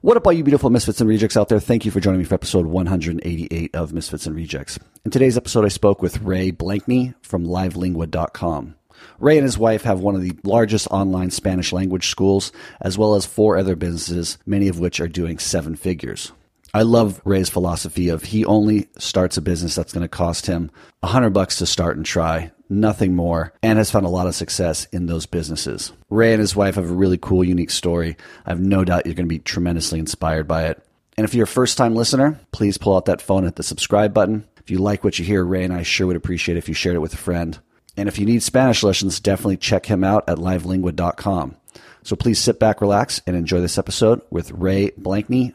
What up, all you beautiful Misfits and Rejects out there? Thank you for joining me for episode 188 of Misfits and Rejects. In today's episode, I spoke with Ray Blakney from livelingua.com. Ray and his wife have one of the largest online Spanish language schools, as well as four other businesses, many of which are doing seven figures. I love Ray's philosophy of he only starts a business that's going to cost him a hundred bucks to start and try, nothing more, and has found a lot of success in those businesses. Ray and his wife have a really cool, unique story. I have no doubt you're going to be tremendously inspired by it. And if you're a first time listener, please pull out that phone at the subscribe button. If you like what you hear, Ray and I sure would appreciate it if you shared it with a friend. And if you need Spanish lessons, definitely check him out at livelingua.com. So please sit back, relax, and enjoy this episode with Ray Blakney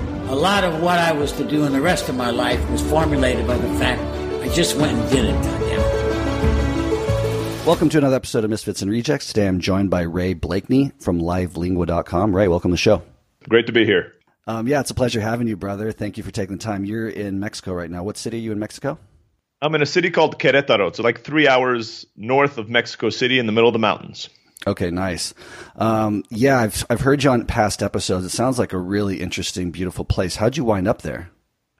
a lot of what I was to do in the rest of my life was formulated by the fact I just went and did it. Welcome to another episode of Misfits and Rejects. Today I'm joined by Ray Blakney from livelingua.com. Ray, welcome to the show. Great to be here. Um, yeah, it's a pleasure having you, brother. Thank you for taking the time. You're in Mexico right now. What city are you in Mexico? I'm in a city called Querétaro. It's like three hours north of Mexico City in the middle of the mountains. Okay, nice. Um, yeah, I've I've heard you on past episodes. It sounds like a really interesting, beautiful place. How'd you wind up there?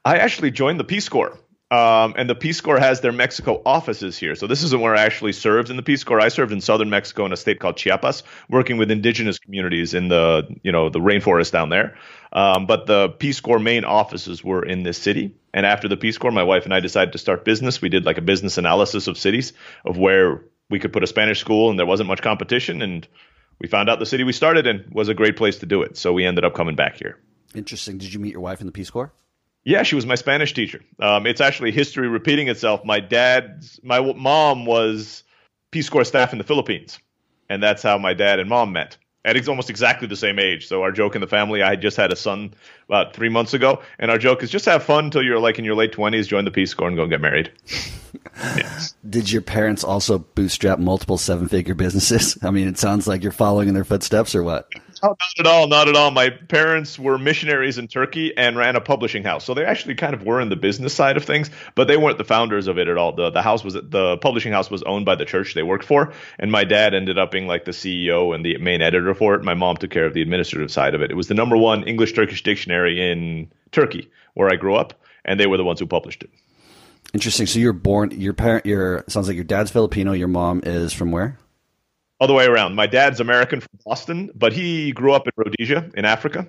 I actually joined the Peace Corps. Um, and the Peace Corps has their Mexico offices here. So this isn't where I actually served in the Peace Corps. I served in southern Mexico in a state called Chiapas, working with indigenous communities in the you know the rainforest down there. Um, but the Peace Corps main offices were in this city. And after the Peace Corps, my wife and I decided to start business. We did like a business analysis of cities of where we could put a Spanish school and there wasn't much competition. And we found out the city we started in was a great place to do it. So we ended up coming back here. Interesting. Did you meet your wife in the Peace Corps? Yeah, she was my Spanish teacher. Um, it's actually history repeating itself. My dad's, my mom was Peace Corps staff in the Philippines, and that's how my dad and mom met. And it's almost exactly the same age. So our joke in the family, I just had a son about three months ago, and our joke is just have fun until you're like in your late twenties, join the Peace Corps, and go and get married. yes. Did your parents also bootstrap multiple seven-figure businesses? I mean, it sounds like you're following in their footsteps, or what? Not at all, not at all. My parents were missionaries in Turkey and ran a publishing house, so they actually kind of were in the business side of things, but they weren't the founders of it at all. the The house was the publishing house was owned by the church they worked for, and my dad ended up being like the CEO and the main editor for it. My mom took care of the administrative side of it. It was the number one English Turkish dictionary in Turkey, where I grew up, and they were the ones who published it. Interesting. So you're born. Your parent. Your sounds like your dad's Filipino. Your mom is from where? Other way around. My dad's American from Boston, but he grew up in Rhodesia in Africa,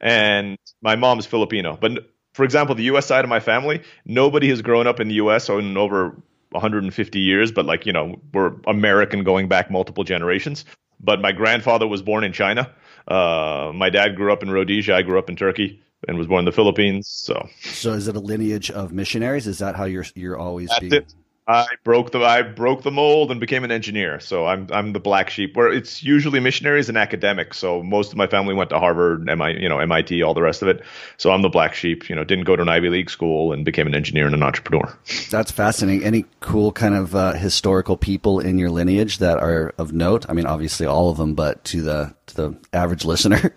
and my mom is Filipino. But for example, the U.S. side of my family, nobody has grown up in the U.S. in over 150 years. But like you know, we're American going back multiple generations. But my grandfather was born in China. Uh, my dad grew up in Rhodesia. I grew up in Turkey and was born in the Philippines. So, so is it a lineage of missionaries? Is that how you're you're always That's being? It. I broke the I broke the mold and became an engineer. So I'm I'm the black sheep. Where it's usually missionaries and academics. So most of my family went to Harvard, MI, you know, MIT, all the rest of it. So I'm the black sheep. You know, didn't go to an Ivy League school and became an engineer and an entrepreneur. That's fascinating. Any cool kind of uh, historical people in your lineage that are of note? I mean, obviously all of them, but to the to the average listener.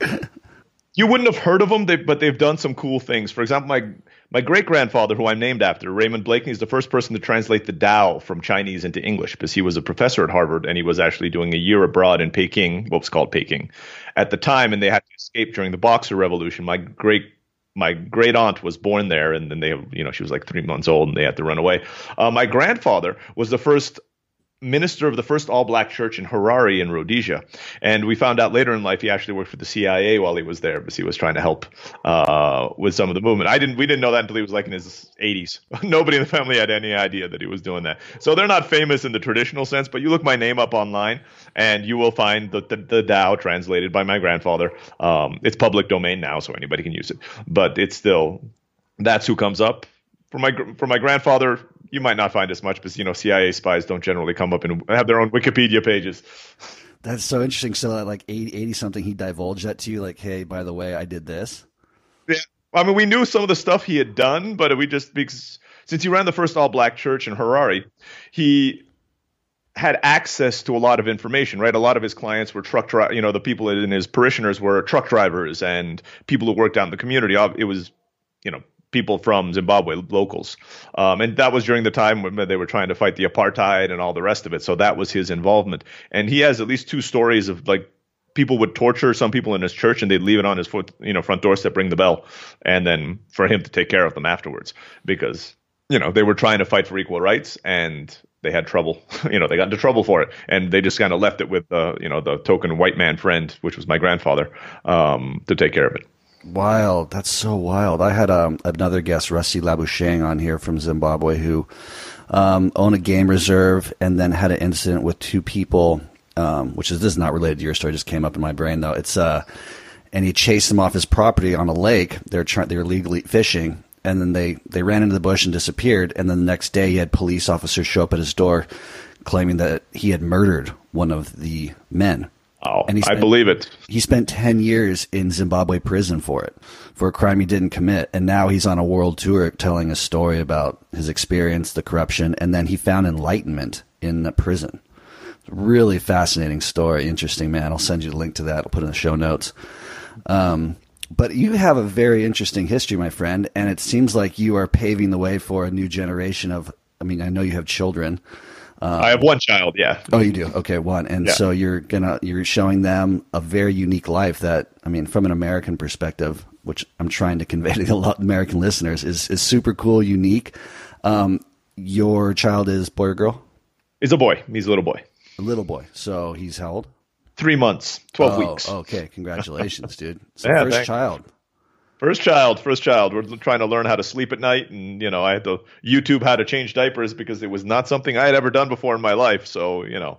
you wouldn't have heard of them, they, but they've done some cool things. For example, my my great grandfather, who I'm named after, Raymond Blakney, is the first person to translate the Tao from Chinese into English because he was a professor at Harvard and he was actually doing a year abroad in Peking, what was called Peking, at the time, and they had to escape during the Boxer Revolution. My great my great aunt was born there, and then they, you know, she was like three months old, and they had to run away. Uh, my grandfather was the first minister of the first all black church in Harare in Rhodesia. And we found out later in life he actually worked for the CIA while he was there because he was trying to help uh, with some of the movement. I didn't we didn't know that until he was like in his 80s. Nobody in the family had any idea that he was doing that. So they're not famous in the traditional sense, but you look my name up online and you will find the the, the Tao translated by my grandfather. Um, it's public domain now so anybody can use it. But it's still that's who comes up for my for my grandfather, you might not find as much because you know CIA spies don't generally come up and have their own Wikipedia pages. That's so interesting. So at like 80, 80 something, he divulged that to you, like, "Hey, by the way, I did this." Yeah, I mean, we knew some of the stuff he had done, but we just because since he ran the first all black church in Harare, he had access to a lot of information, right? A lot of his clients were truck dri- you know, the people in his parishioners were truck drivers and people who worked out in the community. It was, you know, people from Zimbabwe, locals. Um, and that was during the time when they were trying to fight the apartheid and all the rest of it. So that was his involvement. And he has at least two stories of like people would torture some people in his church and they'd leave it on his foot, you know, front doorstep, ring the bell, and then for him to take care of them afterwards because, you know, they were trying to fight for equal rights and they had trouble. You know, they got into trouble for it, and they just kind of left it with the, you know, the token white man friend, which was my grandfather, um, to take care of it. Wild. That's so wild. I had um, another guest, Rusty Labuschagne, on here from Zimbabwe who um, owned a game reserve and then had an incident with two people, um, which is this is not related to your story. Just came up in my brain though. It's uh, and he chased them off his property on a lake. They're trying. They were legally fishing, and then they they ran into the bush and disappeared. And then the next day, he had police officers show up at his door, claiming that he had murdered one of the men Oh, and spent, I believe it. He spent 10 years in Zimbabwe prison for it, for a crime he didn't commit. And now he's on a world tour telling a story about his experience, the corruption, and then he found enlightenment in the prison. Really fascinating story. Interesting, man. I'll send you a link to that. I'll put in the show notes. Um, but you have a very interesting history, my friend, and it seems like you are paving the way for a new generation of. I mean, I know you have children. Um, I have one child. Yeah. Oh, you do. Okay, one. And yeah. so you're gonna you're showing them a very unique life that I mean, from an American perspective, which I'm trying to convey to the American listeners, is is super cool, unique. Um, your child is boy or girl? Is a boy. He's a little boy. A little boy. So he's how old? Three months, twelve oh, weeks. Oh okay, congratulations, dude. So yeah, first thanks. child. First child, first child. We're trying to learn how to sleep at night, and you know, I had to YouTube how to change diapers because it was not something I had ever done before in my life. So you know,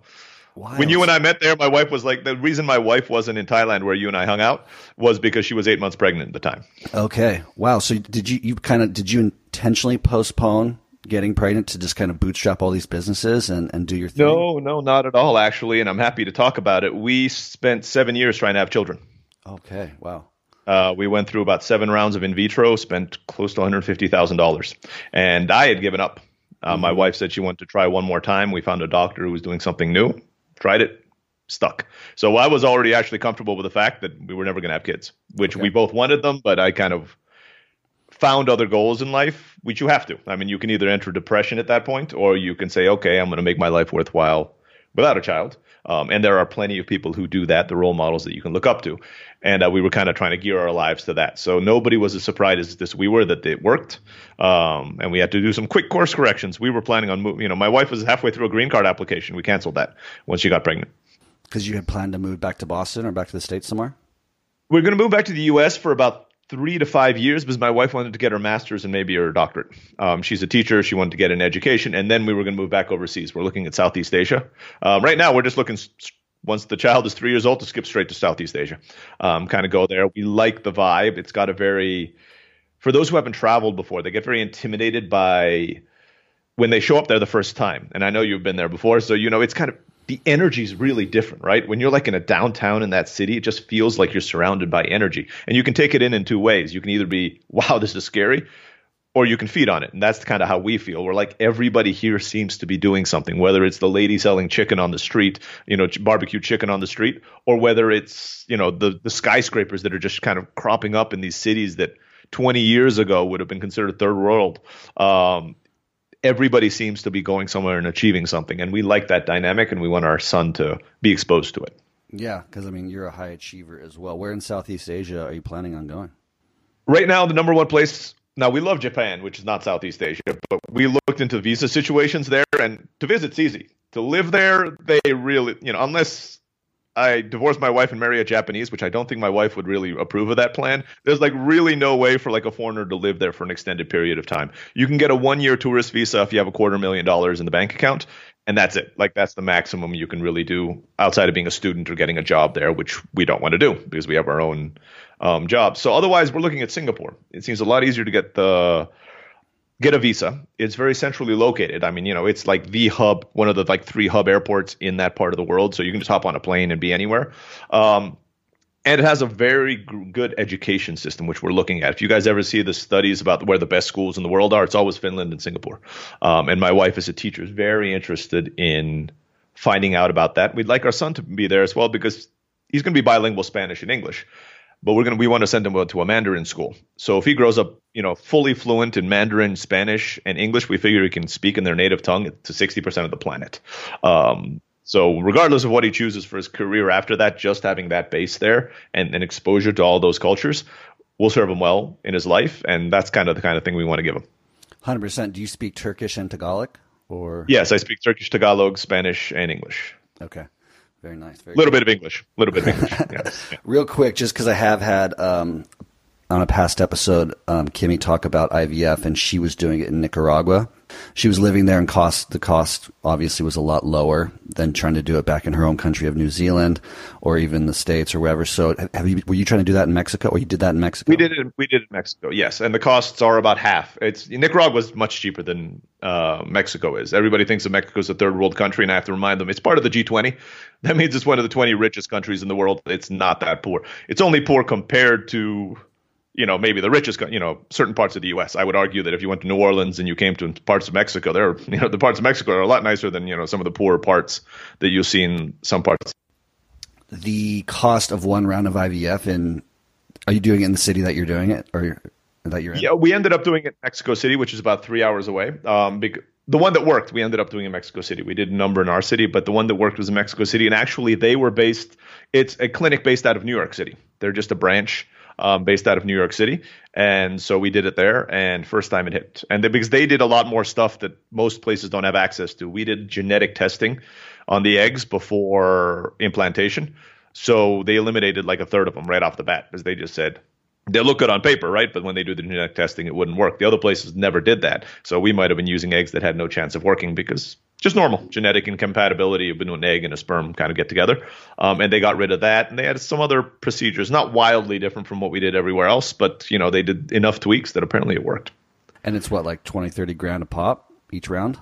Wild. when you and I met there, my wife was like the reason my wife wasn't in Thailand where you and I hung out was because she was eight months pregnant at the time. Okay, wow. So did you you kind of did you intentionally postpone getting pregnant to just kind of bootstrap all these businesses and, and do your thing? No, no, not at all, actually. And I'm happy to talk about it. We spent seven years trying to have children. Okay, wow. Uh, we went through about seven rounds of in vitro, spent close to $150,000. And I had given up. Uh, mm-hmm. My wife said she wanted to try one more time. We found a doctor who was doing something new, tried it, stuck. So I was already actually comfortable with the fact that we were never going to have kids, which okay. we both wanted them, but I kind of found other goals in life, which you have to. I mean, you can either enter depression at that point, or you can say, okay, I'm going to make my life worthwhile without a child. Um, and there are plenty of people who do that, the role models that you can look up to. And uh, we were kind of trying to gear our lives to that. So nobody was as surprised as we were that it worked. Um, and we had to do some quick course corrections. We were planning on moving. You know, my wife was halfway through a green card application. We canceled that once she got pregnant. Because you had planned to move back to Boston or back to the States somewhere? We're going to move back to the U.S. for about three to five years because my wife wanted to get her master's and maybe her doctorate. Um, she's a teacher. She wanted to get an education, and then we were going to move back overseas. We're looking at Southeast Asia. Um, right now, we're just looking. Once the child is three years old, to skip straight to Southeast Asia, um, kind of go there. We like the vibe. It's got a very, for those who haven't traveled before, they get very intimidated by when they show up there the first time. And I know you've been there before, so you know it's kind of the energy is really different, right? When you're like in a downtown in that city, it just feels like you're surrounded by energy. And you can take it in in two ways. You can either be, wow, this is scary, or you can feed on it. And that's kind of how we feel. We're like everybody here seems to be doing something, whether it's the lady selling chicken on the street, you know, barbecue chicken on the street, or whether it's, you know, the the skyscrapers that are just kind of cropping up in these cities that 20 years ago would have been considered third world. Um, everybody seems to be going somewhere and achieving something, and we like that dynamic, and we want our son to be exposed to it. Yeah, because I mean, you're a high achiever as well. Where in Southeast Asia are you planning on going? Right now, the number one place. Now we love Japan, which is not Southeast Asia, but we looked into visa situations there, and to visit's easy. To live there, they really, you know, unless I divorced my wife and marry a Japanese, which I don't think my wife would really approve of that plan. There's like really no way for like a foreigner to live there for an extended period of time. You can get a one year tourist visa if you have a quarter million dollars in the bank account, and that's it. Like that's the maximum you can really do outside of being a student or getting a job there, which we don't want to do because we have our own um, jobs. So otherwise, we're looking at Singapore. It seems a lot easier to get the get a visa. It's very centrally located. I mean, you know, it's like the hub, one of the like three hub airports in that part of the world. So you can just hop on a plane and be anywhere. Um, and it has a very g- good education system, which we're looking at. If you guys ever see the studies about where the best schools in the world are, it's always Finland and Singapore. Um, and my wife, as a teacher, is very interested in finding out about that. We'd like our son to be there as well because he's going to be bilingual Spanish and English. But we're going to we want to send him to a Mandarin school. So if he grows up, you know, fully fluent in Mandarin, Spanish, and English, we figure he can speak in their native tongue to 60% of the planet. Um, so regardless of what he chooses for his career after that, just having that base there and, and exposure to all those cultures will serve him well in his life, and that's kind of the kind of thing we want to give him. Hundred percent. Do you speak Turkish and Tagalog, or Yes, I speak Turkish, Tagalog, Spanish, and English. okay, very nice. A little good. bit of English. A little bit of English. Yeah. Real quick, just because I have had um, on a past episode, um, Kimmy talk about IVF, and she was doing it in Nicaragua. She was living there, and cost the cost obviously was a lot lower than trying to do it back in her own country of New Zealand or even the states or wherever. So, have you were you trying to do that in Mexico, or you did that in Mexico? We did it. We did it in Mexico. Yes, and the costs are about half. It's Nicaragua is much cheaper than uh, Mexico is. Everybody thinks of Mexico as a third world country, and I have to remind them it's part of the G20. That means it's one of the 20 richest countries in the world. It's not that poor. It's only poor compared to, you know, maybe the richest, you know, certain parts of the U.S. I would argue that if you went to New Orleans and you came to parts of Mexico, there, you know, the parts of Mexico are a lot nicer than you know some of the poorer parts that you see in some parts. the cost of one round of IVF in. Are you doing it in the city that you're doing it, or that you're in? Yeah, we ended up doing it in Mexico City, which is about three hours away. Um, bec- the one that worked, we ended up doing in Mexico City. We did a number in our city, but the one that worked was in Mexico City. And actually, they were based. It's a clinic based out of New York City. They're just a branch um, based out of New York City, and so we did it there. And first time it hit, and they, because they did a lot more stuff that most places don't have access to. We did genetic testing on the eggs before implantation. So they eliminated like a third of them right off the bat, because they just said they look good on paper, right? But when they do the genetic testing, it wouldn't work. The other places never did that. So we might have been using eggs that had no chance of working because just normal genetic incompatibility of an egg and a sperm kind of get together. Um, and they got rid of that. And they had some other procedures, not wildly different from what we did everywhere else, but you know, they did enough tweaks that apparently it worked. And it's what like 20, 30 grand a pop each round.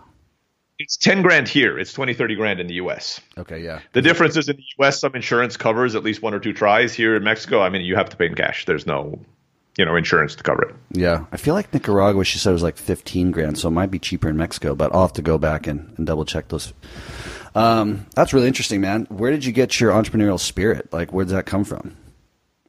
It's 10 grand here. It's 20, 30 grand in the US. Okay, yeah. The difference is in the US, some insurance covers at least one or two tries. Here in Mexico, I mean, you have to pay in cash. There's no, you know, insurance to cover it. Yeah, I feel like Nicaragua. She said was like fifteen grand, so it might be cheaper in Mexico. But I'll have to go back and, and double check those. Um, that's really interesting, man. Where did you get your entrepreneurial spirit? Like, where did that come from?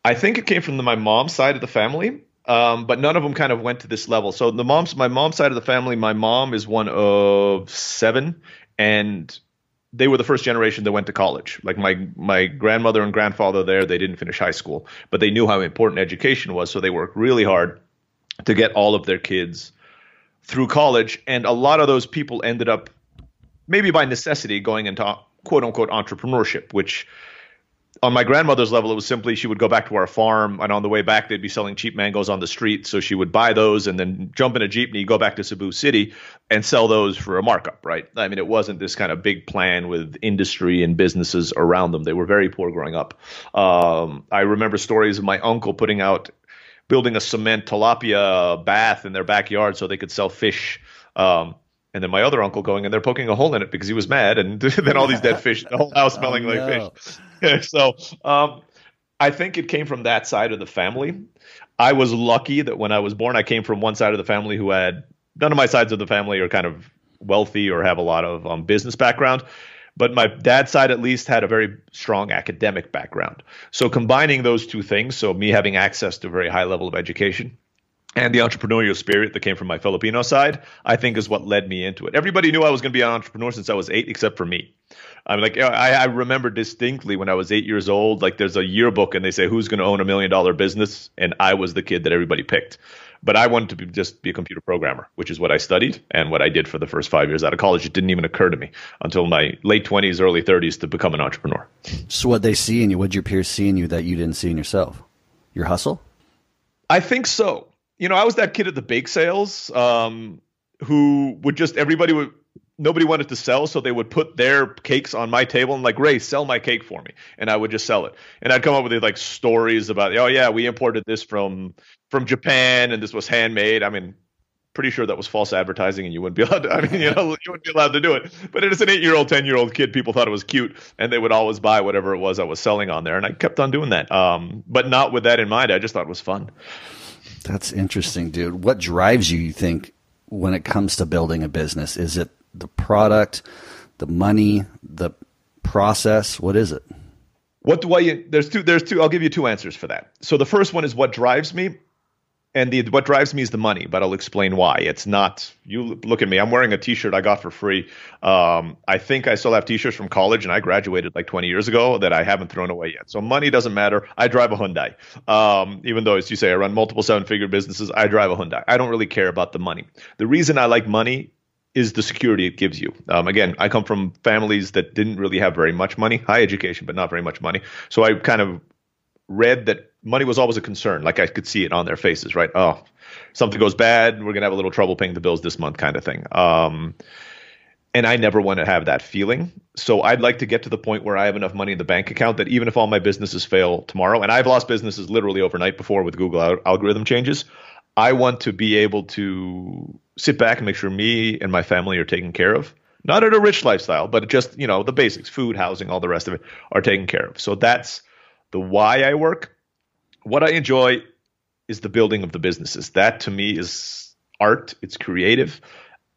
I think it came from the, my mom's side of the family, um, but none of them kind of went to this level. So the mom's my mom's side of the family. My mom is one of seven, and they were the first generation that went to college. Like my my grandmother and grandfather there, they didn't finish high school, but they knew how important education was, so they worked really hard to get all of their kids through college. And a lot of those people ended up, maybe by necessity, going into quote unquote entrepreneurship, which on my grandmother's level, it was simply she would go back to our farm, and on the way back, they'd be selling cheap mangoes on the street. So she would buy those and then jump in a jeepney, go back to Cebu City, and sell those for a markup. Right? I mean, it wasn't this kind of big plan with industry and businesses around them. They were very poor growing up. Um, I remember stories of my uncle putting out, building a cement tilapia bath in their backyard so they could sell fish. Um, and then my other uncle going and they're poking a hole in it because he was mad, and then all these dead fish, the whole house smelling Oh, like fish. so um, I think it came from that side of the family. I was lucky that when I was born, I came from one side of the family who had none of my sides of the family are kind of wealthy or have a lot of um, business background. But my dad's side, at least, had a very strong academic background. So combining those two things, so me having access to a very high level of education and the entrepreneurial spirit that came from my Filipino side, I think is what led me into it. Everybody knew I was going to be an entrepreneur since I was eight, except for me. I'm like, I, I remember distinctly when I was eight years old, like there's a yearbook and they say, who's going to own a million dollar business? And I was the kid that everybody picked. But I wanted to be, just be a computer programmer, which is what I studied and what I did for the first five years out of college. It didn't even occur to me until my late 20s, early 30s to become an entrepreneur. So, what they see in you, what your peers see in you that you didn't see in yourself? Your hustle. I think so. You know, I was that kid at the bake sales um, who would just everybody would nobody wanted to sell, so they would put their cakes on my table and like Ray, sell my cake for me, and I would just sell it. And I'd come up with like stories about, oh yeah, we imported this from from Japan and this was handmade. I mean, pretty sure that was false advertising and you wouldn't be allowed to, I mean, you know, you wouldn't be allowed to do it. But as an eight year old, 10 year old kid, people thought it was cute and they would always buy whatever it was I was selling on there. And I kept on doing that. Um, but not with that in mind. I just thought it was fun. That's interesting, dude. What drives you, you think, when it comes to building a business? Is it the product, the money, the process? What is it? What do I? There's two. There's two. I'll give you two answers for that. So the first one is what drives me, and the what drives me is the money. But I'll explain why. It's not. You look at me. I'm wearing a T-shirt I got for free. Um, I think I still have T-shirts from college, and I graduated like 20 years ago that I haven't thrown away yet. So money doesn't matter. I drive a Hyundai. Um, even though, as you say, I run multiple seven-figure businesses, I drive a Hyundai. I don't really care about the money. The reason I like money is the security it gives you. Um, again, I come from families that didn't really have very much money, high education, but not very much money. So I kind of read that money was always a concern. Like I could see it on their faces, right? Oh, something goes bad, we're gonna have a little trouble paying the bills this month, kind of thing. Um, and I never want to have that feeling. So I'd like to get to the point where I have enough money in the bank account that even if all my businesses fail tomorrow, and I've lost businesses literally overnight before with Google al- algorithm changes, I want to be able to sit back and make sure me and my family are taken care of. Not at a rich lifestyle, but just, you know, the basics, food, housing, all the rest of it are taken care of. So that's the why I work. What I enjoy is the building of the businesses. That to me is art, it's creative.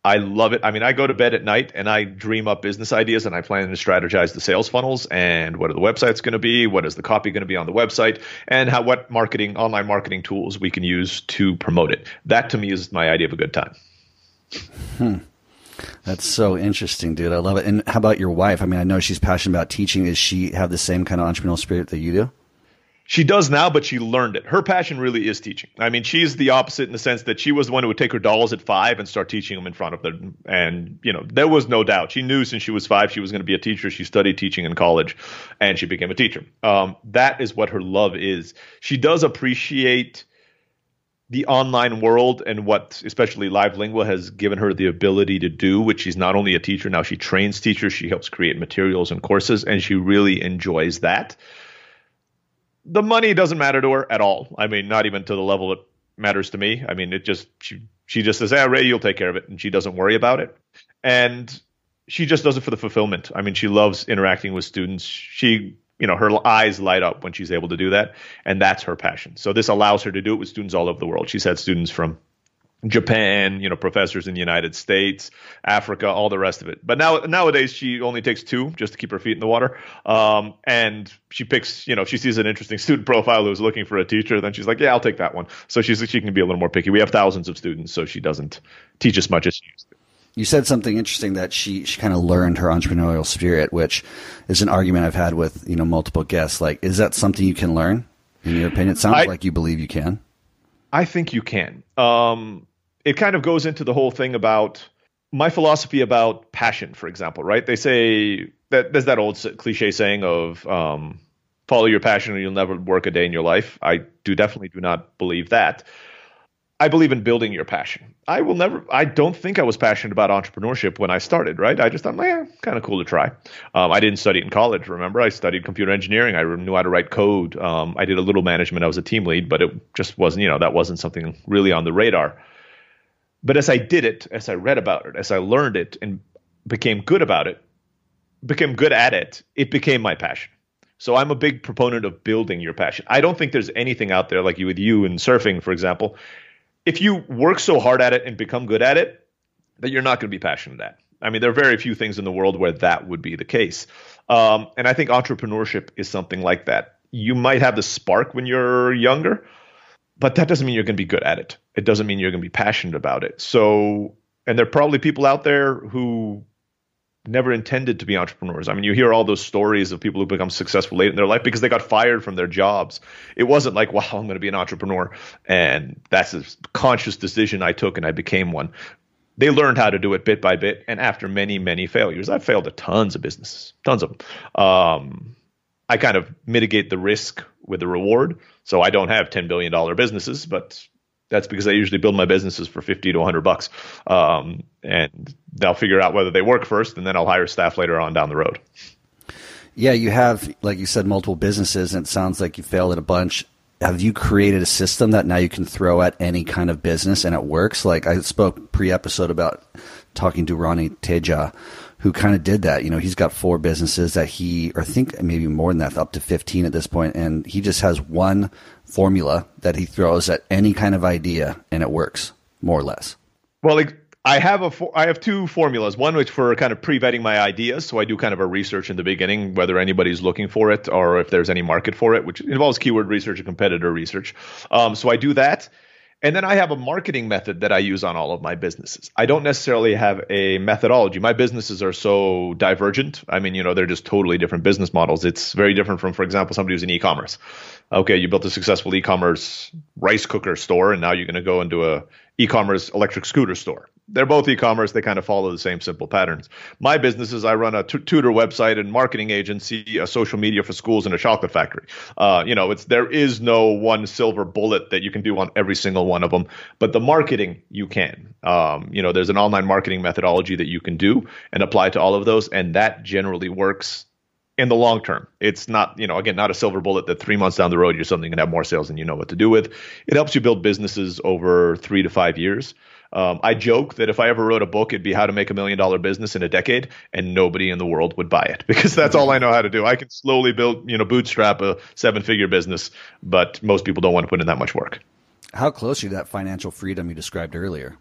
I love it. I mean, I go to bed at night and I dream up business ideas and I plan to strategize the sales funnels and what are the websites going to be, what is the copy going to be on the website, and how what marketing, online marketing tools we can use to promote it. That to me is my idea of a good time. Hmm. That's so interesting, dude. I love it. And how about your wife? I mean, I know she's passionate about teaching. Does she have the same kind of entrepreneurial spirit that you do? She does now, but she learned it. Her passion really is teaching. I mean, she's the opposite in the sense that she was the one who would take her dolls at five and start teaching them in front of them. And, you know, there was no doubt. She knew since she was five she was going to be a teacher. She studied teaching in college and she became a teacher. Um, that is what her love is. She does appreciate the online world and what especially live lingua has given her the ability to do which she's not only a teacher now she trains teachers she helps create materials and courses and she really enjoys that the money doesn't matter to her at all. I mean, not even to the level it matters to me. I mean, it just she she just says, "Ah, Ray, you'll take care of it," and she doesn't worry about it. And she just does it for the fulfillment. I mean, she loves interacting with students. She, you know, her eyes light up when she's able to do that, and that's her passion. So this allows her to do it with students all over the world. She's had students from Japan, you know, professors in the United States, Africa, all the rest of it. But now nowadays she only takes two just to keep her feet in the water. Um, and she picks, you know, if she sees an interesting student profile who's looking for a teacher, then she's like, yeah, I'll take that one. So she's she can be a little more picky. We have thousands of students, so she doesn't teach as much as she used to. You said something interesting that she she kind of learned her entrepreneurial spirit, which is an argument I've had with you know multiple guests. Like, is that something you can learn? In your opinion, it sounds I, like you believe you can. I think you can. Um, it kind of goes into the whole thing about my philosophy about passion, for example, right? They say that there's that old cliche saying of um, follow your passion or you'll never work a day in your life. I do definitely do not believe that. I believe in building your passion. I will never, I don't think I was passionate about entrepreneurship when I started, right? I just thought, yeah, kind of cool to try. Um, I didn't study it in college, remember? I studied computer engineering. I knew how to write code. Um, I did a little management. I was a team lead, but it just wasn't, you know, that wasn't something really on the radar. But as I did it, as I read about it, as I learned it and became good about it, became good at it, it became my passion. So I'm a big proponent of building your passion. I don't think there's anything out there like you with you and surfing, for example. If you work so hard at it and become good at it, that you're not going to be passionate at. I mean, there are very few things in the world where that would be the case. Um, and I think entrepreneurship is something like that. You might have the spark when you're younger, but that doesn't mean you're going to be good at it. It doesn't mean you're going to be passionate about it. So, and there are probably people out there who never intended to be entrepreneurs. I mean, you hear all those stories of people who become successful late in their life because they got fired from their jobs. It wasn't like, wow, I'm going to be an entrepreneur. And that's a conscious decision I took and I became one. They learned how to do it bit by bit. And after many, many failures, I've failed at tons of businesses, tons of them. Um, I kind of mitigate the risk with the reward. So I don't have $10 billion businesses, but that's because I usually build my businesses for 50 to 100 bucks. Um, and they'll figure out whether they work first, and then I'll hire staff later on down the road. Yeah, you have, like you said, multiple businesses, and it sounds like you failed at a bunch. have you created a system that now you can throw at any kind of business and it works? Like I spoke pre-episode about talking to Ronnie Teja, who kind of did that. You know, he's got four businesses that he, or think maybe more than that, up to 15 at this point, and he just has one formula that he throws at any kind of idea and it works, more or less. Well, like, I have a for, I have two formulas. One which for kind of pre-vetting my ideas, so I do kind of a research in the beginning whether anybody's looking for it or if there's any market for it, which involves keyword research and competitor research. Um, so I do that. And then I have a marketing method that I use on all of my businesses. I don't necessarily have a methodology. My businesses are so divergent. I mean, you know, they're just totally different business models. It's very different from, for example, somebody who's in e-commerce. Okay, you built a successful e-commerce rice cooker store, and now you're going to go into a e-commerce electric scooter store they're both e-commerce. They kind of follow the same simple patterns. My businesses, I run a t- tutor website and marketing agency, a social media for schools, and a chocolate factory. Uh, you know, it's there is no one silver bullet that you can do on every single one of them, but the marketing you can. Um, you know, there's an online marketing methodology that you can do and apply to all of those, and that generally works in the long term. It's not, you know, again, not a silver bullet that three months down the road you're suddenly going to have more sales than you know what to do with. It helps you build businesses over three to five years. Um, I joke that if I ever wrote a book, it'd be how to make a million dollar business in a decade, and nobody in the world would buy it because that's all I know how to do. I can slowly build, you know, bootstrap a seven figure business, but most people don't want to put in that much work. How close are you to that financial freedom you described earlier?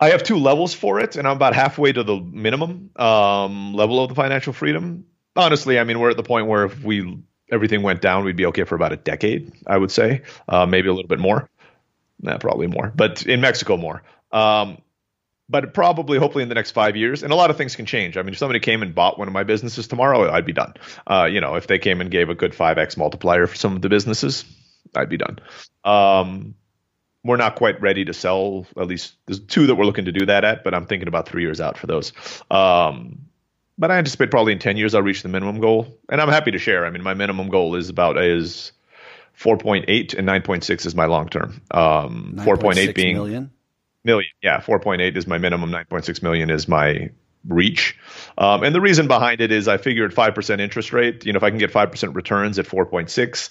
I have two levels for it, and I'm about halfway to the minimum um, level of the financial freedom. Honestly, I mean, we're at the point where if we everything went down, we'd be okay for about a decade. I would say, uh, maybe a little bit more. Nah, probably more, but in Mexico more. Um, but probably, hopefully, in the next five years, and a lot of things can change. I mean, if somebody came and bought one of my businesses tomorrow, I'd be done. Uh, you know, if they came and gave a good five x multiplier for some of the businesses, I'd be done. Um, we're not quite ready to sell. At least there's two that we're looking to do that at, but I'm thinking about three years out for those. Um, but I anticipate probably in ten years I'll reach the minimum goal, and I'm happy to share. I mean, my minimum goal is about is 4.8 and 9.6 is my long term. Um, 4.8 being million? million. Yeah, 4.8 is my minimum. 9.6 million is my reach. Um, and the reason behind it is I figured 5% interest rate. You know, if I can get 5% returns at 4.6,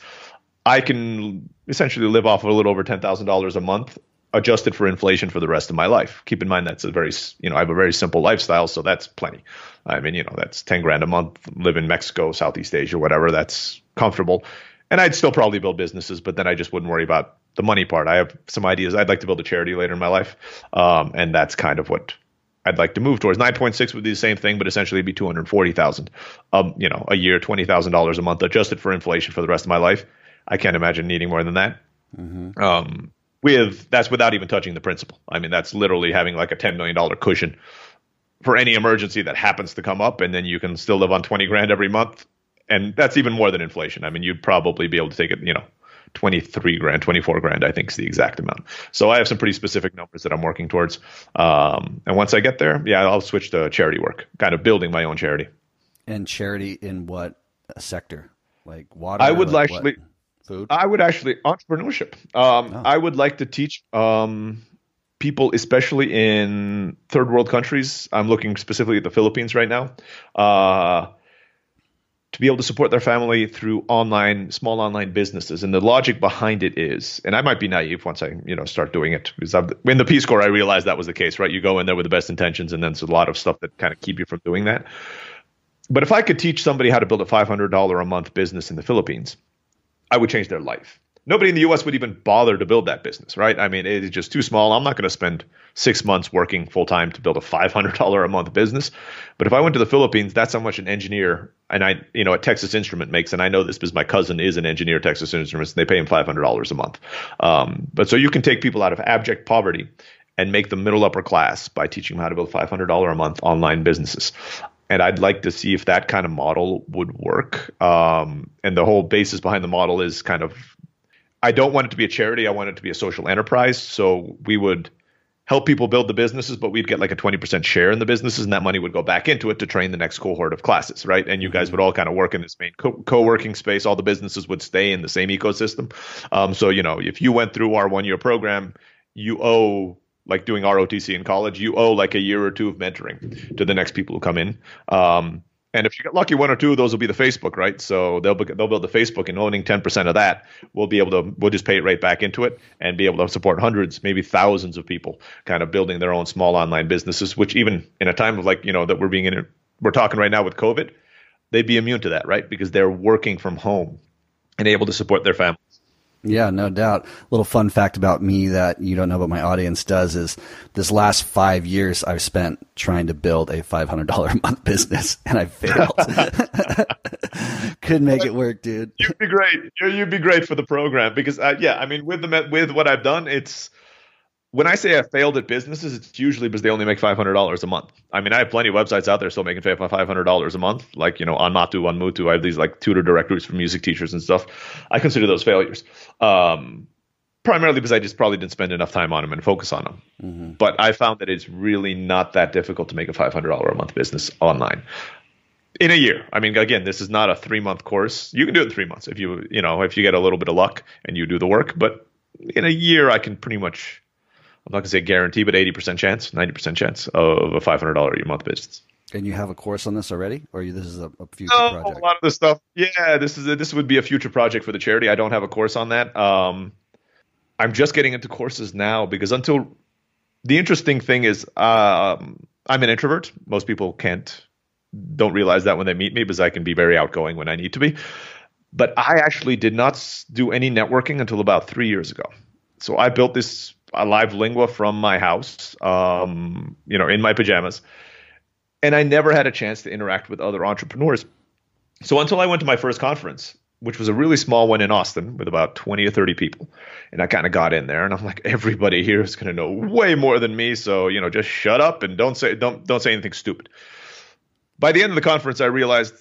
I can essentially live off of a little over $10,000 a month adjusted for inflation for the rest of my life. Keep in mind that's a very, you know, I have a very simple lifestyle, so that's plenty. I mean, you know, that's 10 grand a month, live in Mexico, Southeast Asia, whatever, that's comfortable. And I'd still probably build businesses, but then I just wouldn't worry about the money part. I have some ideas. I'd like to build a charity later in my life, um, and that's kind of what I'd like to move towards. Nine point six would be the same thing, but essentially it'd be two hundred forty thousand, um, you know, a year, twenty thousand dollars a month, adjusted for inflation for the rest of my life. I can't imagine needing more than that. Mm-hmm. Um, with that's without even touching the principal. I mean, that's literally having like a ten million dollar cushion for any emergency that happens to come up, and then you can still live on twenty grand every month, and that's even more than inflation. I mean, you'd probably be able to take it, you know, 23 grand, 24 grand, I think is the exact amount. So I have some pretty specific numbers that I'm working towards. Um, and once I get there, yeah, I'll switch to charity work, kind of building my own charity. And charity in what sector? Like water? I would like actually, food? I would actually, entrepreneurship. Um, Oh. I would like to teach um, people, especially in third world countries. I'm looking specifically at the Philippines right now. Uh, to be able to support their family through online small online businesses. And the logic behind it is and i might be naive once i you know start doing it because I've, in the peace corps i realized that was the case right? You go in there with the best intentions and then there's a lot of stuff that kind of keep you from doing that. But if i could teach somebody how to build a $500 a month business in the philippines i would change their life nobody in the us would even bother to build that business right i mean it's just too small i'm not going to spend six months working full time to build a $500 a month business but if i went to the philippines that's how much an engineer and I, you know, at Texas Instrument makes, and I know this because my cousin is an engineer at Texas Instruments, and they pay him five hundred dollars a month. Um, but so you can take people out of abject poverty and make them middle upper class by teaching them how to build five hundred dollar a month online businesses. And I'd like to see if that kind of model would work. Um, and the whole basis behind the model is kind of, I don't want it to be a charity. I want it to be a social enterprise. So we would help people build the businesses, but we'd get like a 20% share in the businesses, and that money would go back into it to train the next cohort of classes, right? And you guys would all kind of work in this main co working space. All the businesses would stay in the same ecosystem. Um, so, you know, if you went through our one year program, you owe like doing ROTC in college, you owe like a year or two of mentoring to the next people who come in. Um, And if you get lucky, one or two of those will be the Facebook, right? So they'll they'll build the Facebook, and owning ten percent of that, we'll be able to we'll just pay it right back into it, and be able to support hundreds, maybe thousands of people, kind of building their own small online businesses. Which even in a time of like you know that we're being in, we're talking right now with COVID, they'd be immune to that, right? Because they're working from home and able to support their families. Yeah, no doubt. little fun fact about me that you don't know, but my audience does is this last five years I've spent trying to build a five hundred dollar a month business, and I failed. Couldn't make it work, dude. You'd be great. You'd be great for the program because, uh, yeah, I mean, with the with what I've done, it's when I say I failed at businesses, it's usually because they only make five hundred dollars a month. I mean, I have plenty of websites out there still making five hundred dollars a month. Like you know, on Matu, on Mutu, I have these like tutor directories for music teachers and stuff. I consider those failures, um, primarily because I just probably didn't spend enough time on them and focus on them. Mm-hmm. But I found that it's really not that difficult to make a five hundred dollar a month business online in a year. I mean, again, this is not a three month course. You can do it in three months if you you know if you get a little bit of luck and you do the work. But in a year, I can pretty much I'm not gonna say guarantee, but 80% chance, 90% chance of a $500 a month business. And you have a course on this already, or this is a, a future no, project? A lot of the stuff, yeah. This is a, this would be a future project for the charity. I don't have a course on that. Um, I'm just getting into courses now because until the interesting thing is, um, I'm an introvert. Most people can't don't realize that when they meet me because I can be very outgoing when I need to be. But I actually did not do any networking until about three years ago. So I built this a live lingua from my house, um, you know, in my pajamas. And I never had a chance to interact with other entrepreneurs. So until I went to my first conference, which was a really small one in Austin with about 20 or 30 people. And I kind of got in there and I'm like, everybody here is going to know way more than me. So, you know, just shut up and don't say, don't, don't say anything stupid. By the end of the conference, I realized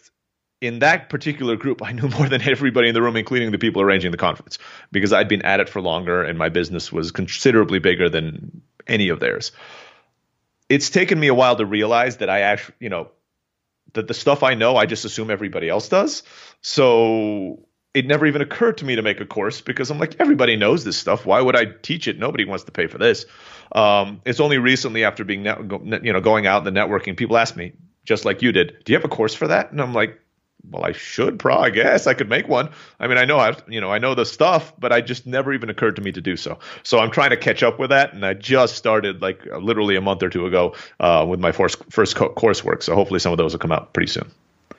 in that particular group, I knew more than everybody in the room, including the people arranging the conference, because I'd been at it for longer and my business was considerably bigger than any of theirs. It's taken me a while to realize that I actually, you know, that the stuff I know, I just assume everybody else does. So it never even occurred to me to make a course because I'm like, everybody knows this stuff. Why would I teach it? Nobody wants to pay for this. Um, it's only recently after being, net, you know, going out in the networking, people ask me, just like you did, do you have a course for that? And I'm like, well, I should probably. I guess I could make one. I mean, I know I, you know, I know the stuff, but I just never even occurred to me to do so. So I'm trying to catch up with that, and I just started like literally a month or two ago uh, with my first first co- coursework. So hopefully some of those will come out pretty soon.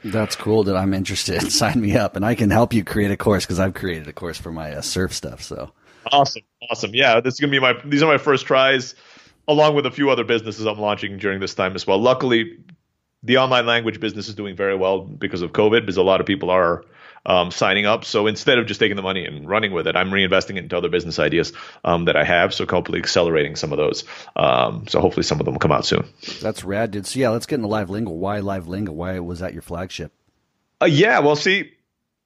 That's cool that I'm interested. Sign me up, and I can help you create a course because I've created a course for my uh, surf stuff. So awesome, awesome. Yeah, this is gonna be my. These are my first tries, along with a few other businesses I'm launching during this time as well. Luckily, the online language business is doing very well because of COVID, because a lot of people are um, signing up. So instead of just taking the money and running with it, I'm reinvesting it into other business ideas um, that I have. So hopefully accelerating some of those. Um, so hopefully some of them will come out soon. That's rad, dude. So yeah, let's get into Live Lingua. Why Live Lingua? Why was that your flagship? Uh, yeah, well, see,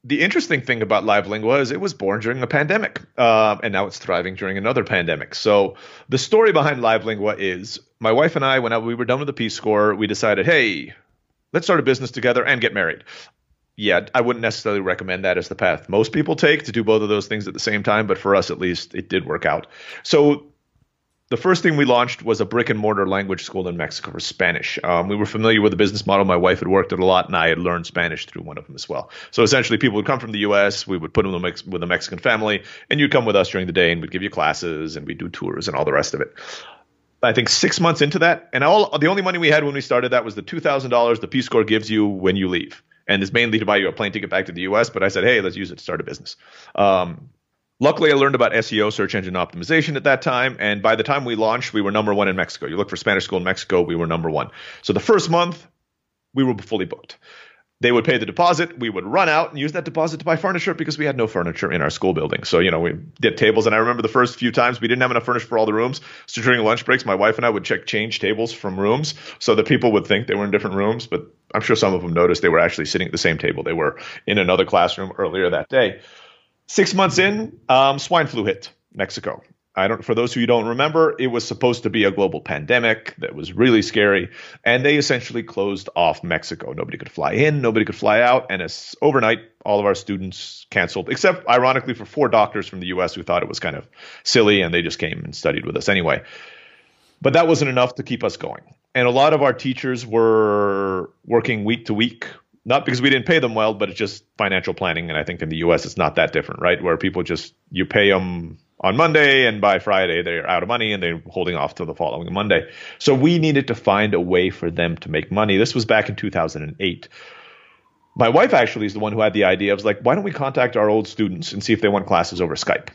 the interesting thing about Live Lingua is it was born during a pandemic, uh, and now it's thriving during another pandemic. So the story behind Live Lingua is my wife and I, when we were done with the Peace Corps, we decided, hey, let's start a business together and get married. Yeah, I wouldn't necessarily recommend that as the path most people take to do both of those things at the same time, but for us at least, it did work out. So the first thing we launched was a brick and mortar language school in Mexico for Spanish. Um, we were familiar with the business model. My wife had worked it a lot, and I had learned Spanish through one of them as well. So essentially, people would come from the U.S. We would put them with a Mexican family, and you'd come with us during the day, and we'd give you classes, and we'd do tours and all the rest of it. I think six months into that, and all the only money we had when we started that was the two thousand dollars the Peace Corps gives you when you leave, and it's mainly to buy you a plane ticket back to the U.S. But I said, hey, let's use it to start a business. Um, Luckily, I learned about SEO, search engine optimization, at that time. And by the time we launched, we were number one in Mexico. You look for Spanish school in Mexico, we were number one. So the first month, we were fully booked. They would pay the deposit. We would run out and use that deposit to buy furniture because we had no furniture in our school building. So, you know, we did tables. And I remember the first few times we didn't have enough furniture for all the rooms. So during lunch breaks, my wife and I would check change tables from rooms so that people would think they were in different rooms. But I'm sure some of them noticed they were actually sitting at the same table. They were in another classroom earlier that day. Six months in, um, swine flu hit Mexico. I don't. For those who you don't remember, it was supposed to be a global pandemic that was really scary, and they essentially closed off Mexico. Nobody could fly in, nobody could fly out, and as overnight, all of our students canceled, except ironically for four doctors from the U.S. who thought it was kind of silly, and they just came and studied with us anyway. But that wasn't enough to keep us going. and a lot of our teachers were working week to week not because we didn't pay them well but it's just financial planning and i think in the us it's not that different right where people just you pay them on monday and by friday they're out of money and they're holding off till the following monday so we needed to find a way for them to make money this was back in 2008 my wife actually is the one who had the idea. I was like, why don't we contact our old students and see if they want classes over Skype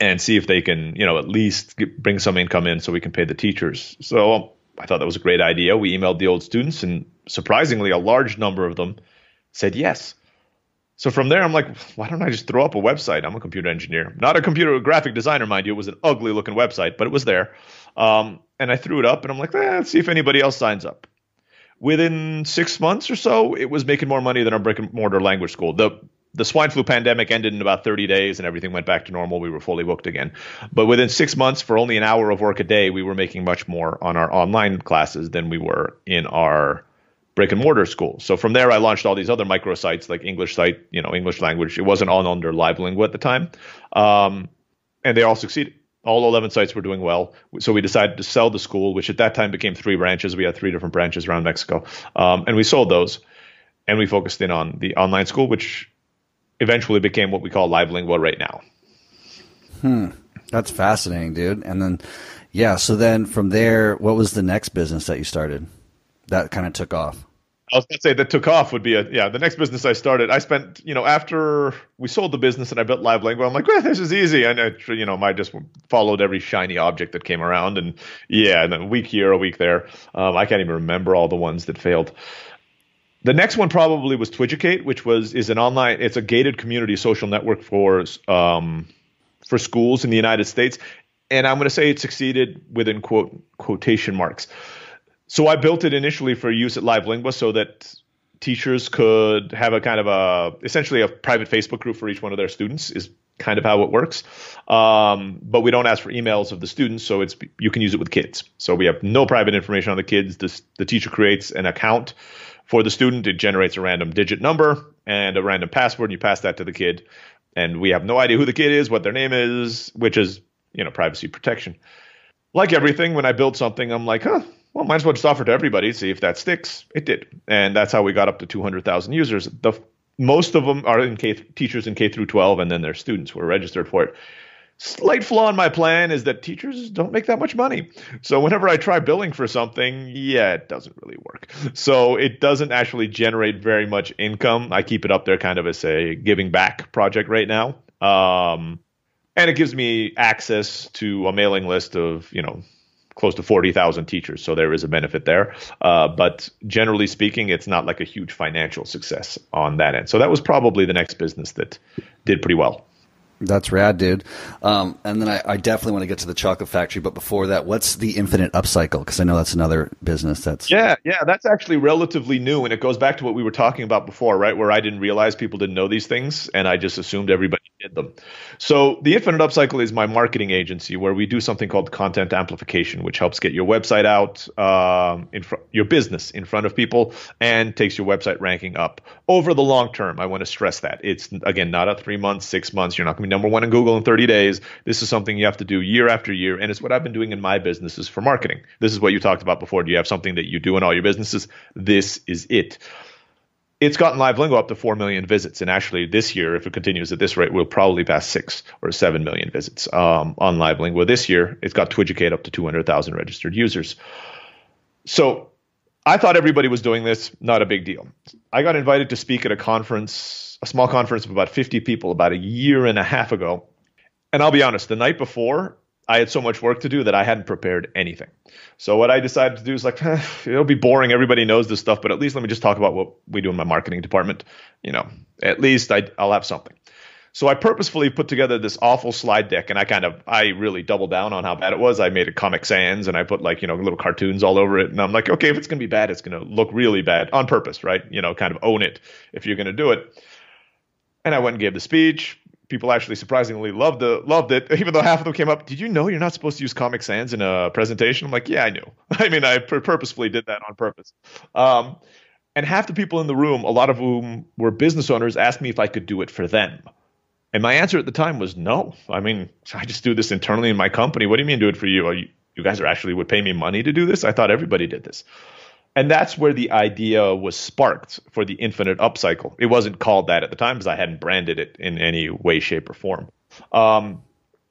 and see if they can, you know, at least get, bring some income in so we can pay the teachers. So um, I thought that was a great idea. We emailed the old students, and surprisingly, a large number of them said yes. So from there, I'm like, why don't I just throw up a website? I'm a computer engineer, not a computer graphic designer, mind you. It was an ugly looking website, but it was there. Um, and I threw it up, and I'm like, eh, let's see if anybody else signs up within six months or so, it was making more money than our brick and mortar language school. The the swine flu pandemic ended in about 30 days and everything went back to normal. We were fully booked again. But within six months, for only an hour of work a day, we were making much more on our online classes than we were in our brick and mortar school. So from there, I launched all these other micro sites like English site, you know, English language. It wasn't all under Live Lingua at the time. Um, and they all succeeded all 11 sites were doing well. So we decided to sell the school, which at that time became three branches. We had three different branches around Mexico. Um, and we sold those and we focused in on the online school, which eventually became what we call Live Lingua right now. Hmm. That's fascinating, dude. And then, yeah. So then from there, what was the next business that you started that kind of took off? I was going to say that took off would be a yeah. The next business I started, I spent you know after we sold the business and I built Live Lingua, I'm like, well, this is easy, and I, you know, I just followed every shiny object that came around, and yeah, and a week here, a week there. Um, I can't even remember all the ones that failed. The next one probably was Twiducate, which was is an online, it's a gated community social network for um, for schools in the United States, and I'm going to say it succeeded within quote quotation marks. So I built it initially for use at Live Lingua so that teachers could have a kind of a essentially a private Facebook group for each one of their students is kind of how it works. Um, but we don't ask for emails of the students, so it's you can use it with kids. So we have no private information on the kids. This, the teacher creates an account for the student. It generates a random digit number and a random password, and you pass that to the kid. And we have no idea who the kid is, what their name is, which is you know privacy protection. Like everything, when I build something, I'm like, huh, well, might as well just offer to everybody, see if that sticks. It did, and that's how we got up to 200,000 users. The most of them are in K teachers in K through 12, and then their students who are registered for it. Slight flaw in my plan is that teachers don't make that much money. So whenever I try billing for something, yeah, it doesn't really work. So it doesn't actually generate very much income. I keep it up there kind of as a giving back project right now. Um, and it gives me access to a mailing list of, you know, close to 40,000 teachers, so there is a benefit there. Uh, but generally speaking, it's not like a huge financial success on that end. So that was probably the next business that did pretty well. That's rad, dude. Um, and then I, I, definitely want to get to the chocolate factory, but before that, what's the infinite upcycle? Because I know that's another business that's yeah, yeah, that's actually relatively new, and it goes back to what we were talking about before, right? Where I didn't realize people didn't know these things, and I just assumed everybody did them. So the infinite upcycle is my marketing agency, where we do something called content amplification, which helps get your website out um, in front, your business in front of people, and takes your website ranking up over the long term. I want to stress that it's again not a three months, six months. You're not going to be number one in Google in 30 days. This is something you have to do year after year. And it's what I've been doing in my businesses for marketing. This is what you talked about before. Do you have something that you do in all your businesses? This is it. It's gotten Live Lingua up to 4 million visits. And actually, this year, if it continues at this rate, we'll probably pass 6 or 7 million visits um, on Live Lingua. This year, it's got Twiducate up to 200,000 registered users. So I thought everybody was doing this, not a big deal. I got invited to speak at a conference a small conference of about 50 people about a year and a half ago. And I'll be honest, the night before, I had so much work to do that I hadn't prepared anything. So what I decided to do is like, it'll be boring. Everybody knows this stuff, but at least let me just talk about what we do in my marketing department. You know, at least I, I'll have something. So I purposefully put together this awful slide deck, and I kind of, I really doubled down on how bad it was. I made it Comic Sans, and I put like you know little cartoons all over it, and I'm like, okay, if it's gonna be bad, it's gonna look really bad on purpose, right? You know, kind of own it if you're gonna do it. And I went and gave the speech. People actually surprisingly loved the loved it, even though half of them came up. Did you know you're not supposed to use Comic Sans in a presentation? I'm like, yeah, I knew. I mean, I purposefully did that on purpose. Um, and half the people in the room, a lot of whom were business owners, asked me if I could do it for them. And my answer at the time was no. I mean, I just do this internally in my company. What do you mean do it for you? you you guys are actually would pay me money to do this. I thought everybody did this. And that's where the idea was sparked for the infinite upcycle. It wasn't called that at the time because I hadn't branded it in any way, shape, or form. Um,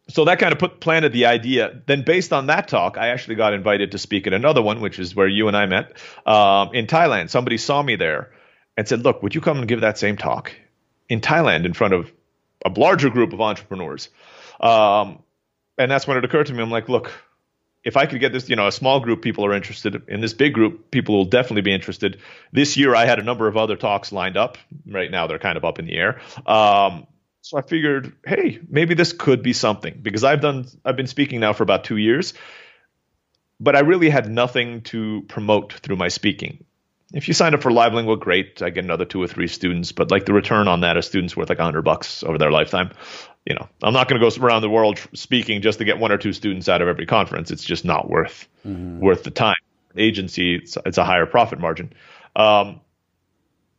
so that kind of put planted the idea. Then, based on that talk, I actually got invited to speak at another one, which is where you and I met um, in Thailand. Somebody saw me there and said, "Look, would you come and give that same talk in Thailand in front of a larger group of entrepreneurs?" Um, and that's when it occurred to me. I'm like, "Look, if I could get this, you know, a small group people are interested in this big group, people will definitely be interested. This year, I had a number of other talks lined up. Right now, they're kind of up in the air. Um, so I figured, hey, maybe this could be something because I've done, I've been speaking now for about two years, but I really had nothing to promote through my speaking. If you sign up for Live Lingua, great. I get another two or three students, but like the return on that, a student's worth like a hundred bucks over their lifetime you know, I'm not going to go around the world speaking just to get one or two students out of every conference. It's just not worth mm-hmm. worth the time. Agency, it's, it's, a higher profit margin. Um,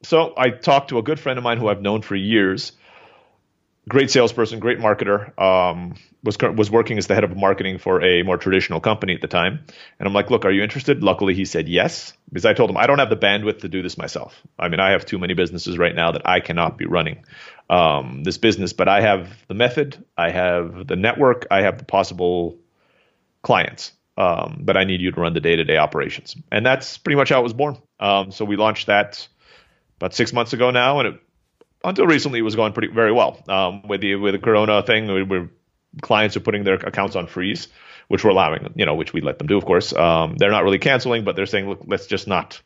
so I talked to a good friend of mine who I've known for years. Great salesperson, great marketer. Um, was was working as the head of marketing for a more traditional company at the time, and I'm like, "Look, are you interested?" Luckily, he said yes because I told him I don't have the bandwidth to do this myself. I mean, I have too many businesses right now that I cannot be running um, this business, but I have the method, I have the network, I have the possible clients. Um, but I need you to run the day-to-day operations, and that's pretty much how it was born. Um, so we launched that about six months ago now, and it, until recently it was going pretty very well. Um, with the with the Corona thing, we, we clients are putting their accounts on freeze, which we're allowing, you know, which we let them do, of course. Um, they're not really canceling, but they're saying, look, let's just not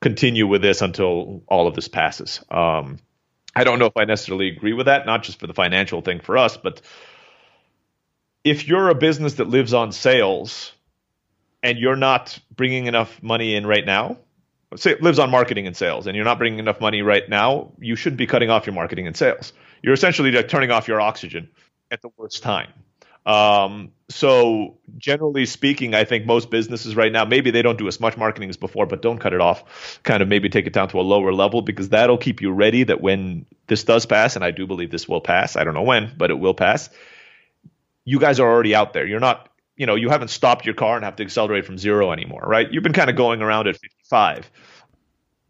continue with this until all of this passes. Um, I don't know if I necessarily agree with that, not just for the financial thing for us, but if you're a business that lives on sales and you're not bringing enough money in right now, lives on marketing and sales, and you're not bringing enough money right now, you shouldn't be cutting off your marketing and sales. You're essentially like turning off your oxygen at the worst time. Um, so generally speaking, I think most businesses right now, maybe they don't do as much marketing as before, but don't cut it off. Kind of maybe take it down to a lower level because that'll keep you ready that when this does pass, and I do believe this will pass. I don't know when, but it will pass. You guys are already out there. You're not, you know, you haven't stopped your car and have to accelerate from zero anymore, right? You've been kind of going around at 55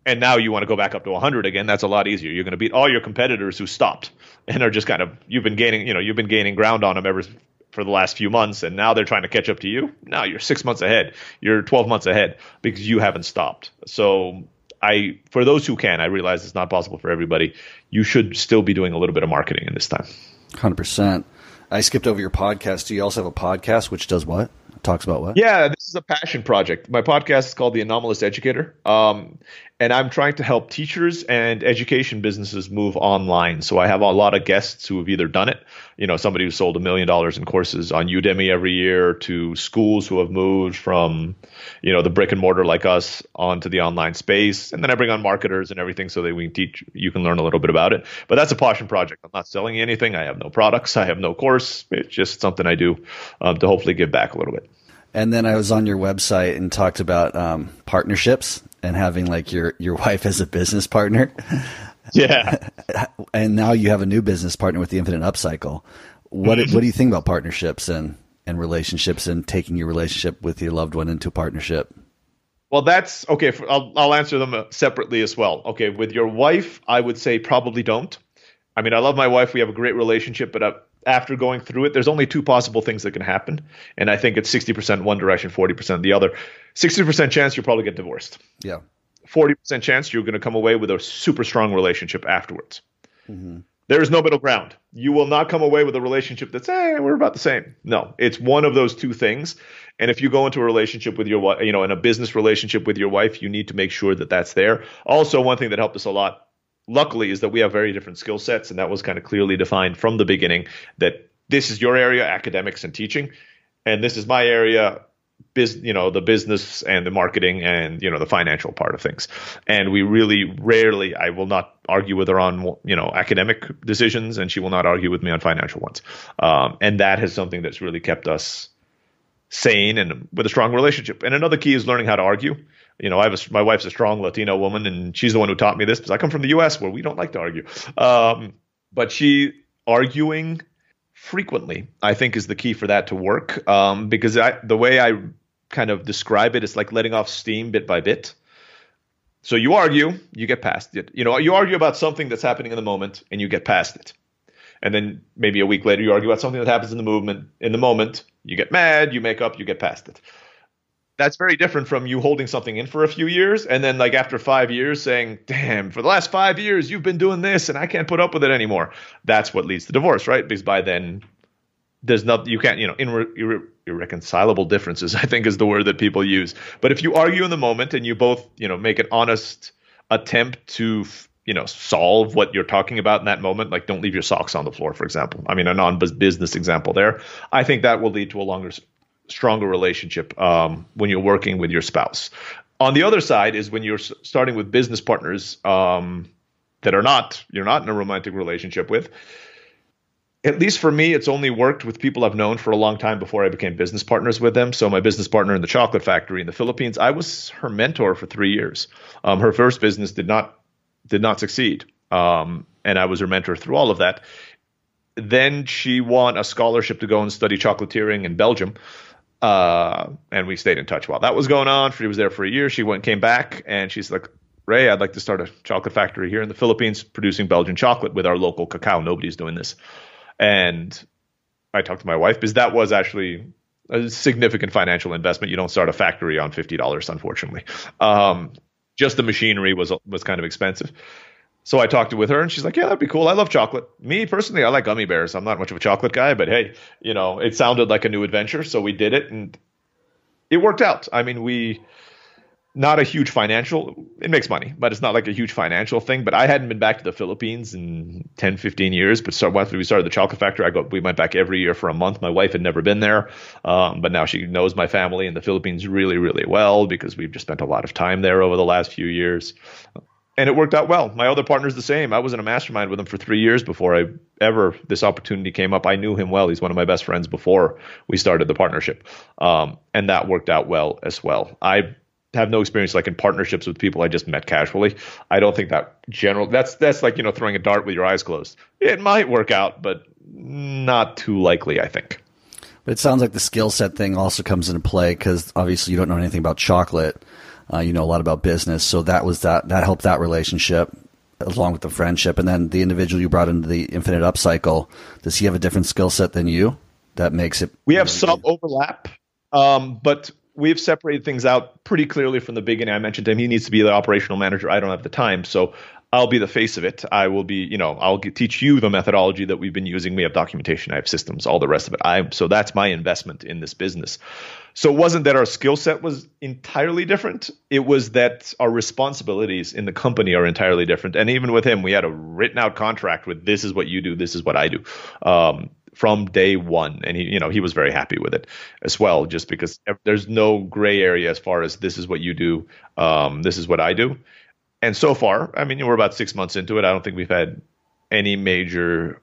and now you want to go back up to 100 again that's a lot easier. You're going to beat all your competitors who stopped and are just kind of you've been gaining you know you've been gaining ground on them ever for the last few months and now they're trying to catch up to you? Now you're six months ahead. You're 12 months ahead because you haven't stopped. So i for those who can i realize it's not possible for everybody. You should still be doing a little bit of marketing in this time. 100% i skipped over your podcast. Do you also have a podcast which does what talks about what? Yeah this is a passion project. My podcast is called the anomalous educator. Um, and I'm trying to help teachers and education businesses move online. So I have a lot of guests who have either done it, you know, somebody who sold a million dollars in courses on Udemy every year to schools who have moved from, you know, the brick and mortar like us onto the online space. And then I bring on marketers and everything so that we can teach, you can learn a little bit about it. But that's a passion project. I'm not selling anything. I have no products. I have no course. It's just something I do um, to hopefully give back a little bit. And then I was on your website and talked about um, partnerships and having like your your wife as a business partner. Yeah. and now you have a new business partner with the Infinite Upcycle. What what do you think about partnerships and and relationships and taking your relationship with your loved one into partnership? Well, that's okay. I'll I'll answer them uh, separately as well. Okay, with your wife, I would say probably don't. I mean, I love my wife. We have a great relationship, but uh, after going through it, there's only two possible things that can happen. And I think it's 60% one direction, 40% the other. 60% chance you'll probably get divorced. Yeah. 40% chance you're going to come away with a super strong relationship afterwards. Mm-hmm. There is no middle ground. You will not come away with a relationship that's, hey, we're about the same. No, it's one of those two things. And if you go into a relationship with your wife, you know, in a business relationship with your wife, you need to make sure that that's there. Also, one thing that helped us a lot luckily is that we have very different skill sets, and that was kind of clearly defined from the beginning that this is your area, academics and teaching, and this is my area, biz, you know, the business and the marketing and you know the financial part of things. And we really rarely, I will not argue with her on you know academic decisions, and she will not argue with me on financial ones. Um, and that is something that's really kept us sane and with a strong relationship. And another key is learning how to argue you know, I a, my wife's a strong Latino woman, and she's the one who taught me this because I come from the U.S. where we don't like to argue. Um, but she arguing frequently, I think, is the key for that to work. Um, because I, the way I kind of describe it, it's like letting off steam bit by bit. So you argue, you get past it. You know, you argue about something that's happening in the moment, and you get past it. And then maybe a week later, you argue about something that happens in the movement in the moment. You get mad, you make up, you get past it. That's very different from you holding something in for a few years and then like after five years saying, "Damn, for the last five years you've been doing this, and I can't put up with it anymore." That's what leads to divorce, right? Because by then there's not you can't you know irre- irreconcilable differences i think is the word that people use but if you argue in the moment and you both you know make an honest attempt to you know solve what you're talking about in that moment like don't leave your socks on the floor for example i mean a non-business example there i think that will lead to a longer stronger relationship um, when you're working with your spouse on the other side is when you're starting with business partners um, that are not you're not in a romantic relationship with at least for me, it's only worked with people I've known for a long time before I became business partners with them. So my business partner in the chocolate factory in the Philippines, I was her mentor for three years. Um, her first business did not did not succeed, um, and I was her mentor through all of that. Then she won a scholarship to go and study chocolatiering in Belgium, uh, and we stayed in touch while that was going on. She was there for a year. She went came back, and she's like, Ray, I'd like to start a chocolate factory here in the Philippines, producing Belgian chocolate with our local cacao. Nobody's doing this. And I talked to my wife because that was actually a significant financial investment. You don't start a factory on fifty dollars, unfortunately. Um, just the machinery was was kind of expensive. So I talked with her, and she's like, "Yeah, that'd be cool. I love chocolate. Me personally, I like gummy bears. I'm not much of a chocolate guy, but hey, you know, it sounded like a new adventure, so we did it, and it worked out. I mean, we not a huge financial it makes money but it's not like a huge financial thing but i hadn't been back to the philippines in 10 15 years but so once we started the chocolate factory i go we went back every year for a month my wife had never been there um, but now she knows my family in the philippines really really well because we've just spent a lot of time there over the last few years and it worked out well my other partner's the same i was in a mastermind with him for three years before i ever this opportunity came up i knew him well he's one of my best friends before we started the partnership um, and that worked out well as well i have no experience like in partnerships with people I just met casually. I don't think that general that's that's like you know throwing a dart with your eyes closed. It might work out, but not too likely. I think. But it sounds like the skill set thing also comes into play because obviously you don't know anything about chocolate. Uh, you know a lot about business, so that was that that helped that relationship along with the friendship, and then the individual you brought into the infinite upcycle. Does he have a different skill set than you? That makes it. We have some overlap, um, but we've separated things out pretty clearly from the beginning. I mentioned to him he needs to be the operational manager. I don't have the time, so I'll be the face of it. I will be, you know, I'll get, teach you the methodology that we've been using. We have documentation, I have systems, all the rest of it. I so that's my investment in this business. So it wasn't that our skill set was entirely different. It was that our responsibilities in the company are entirely different. And even with him, we had a written out contract with this is what you do, this is what I do. Um, from day one and he you know he was very happy with it as well just because there's no gray area as far as this is what you do um, this is what i do and so far i mean we're about six months into it i don't think we've had any major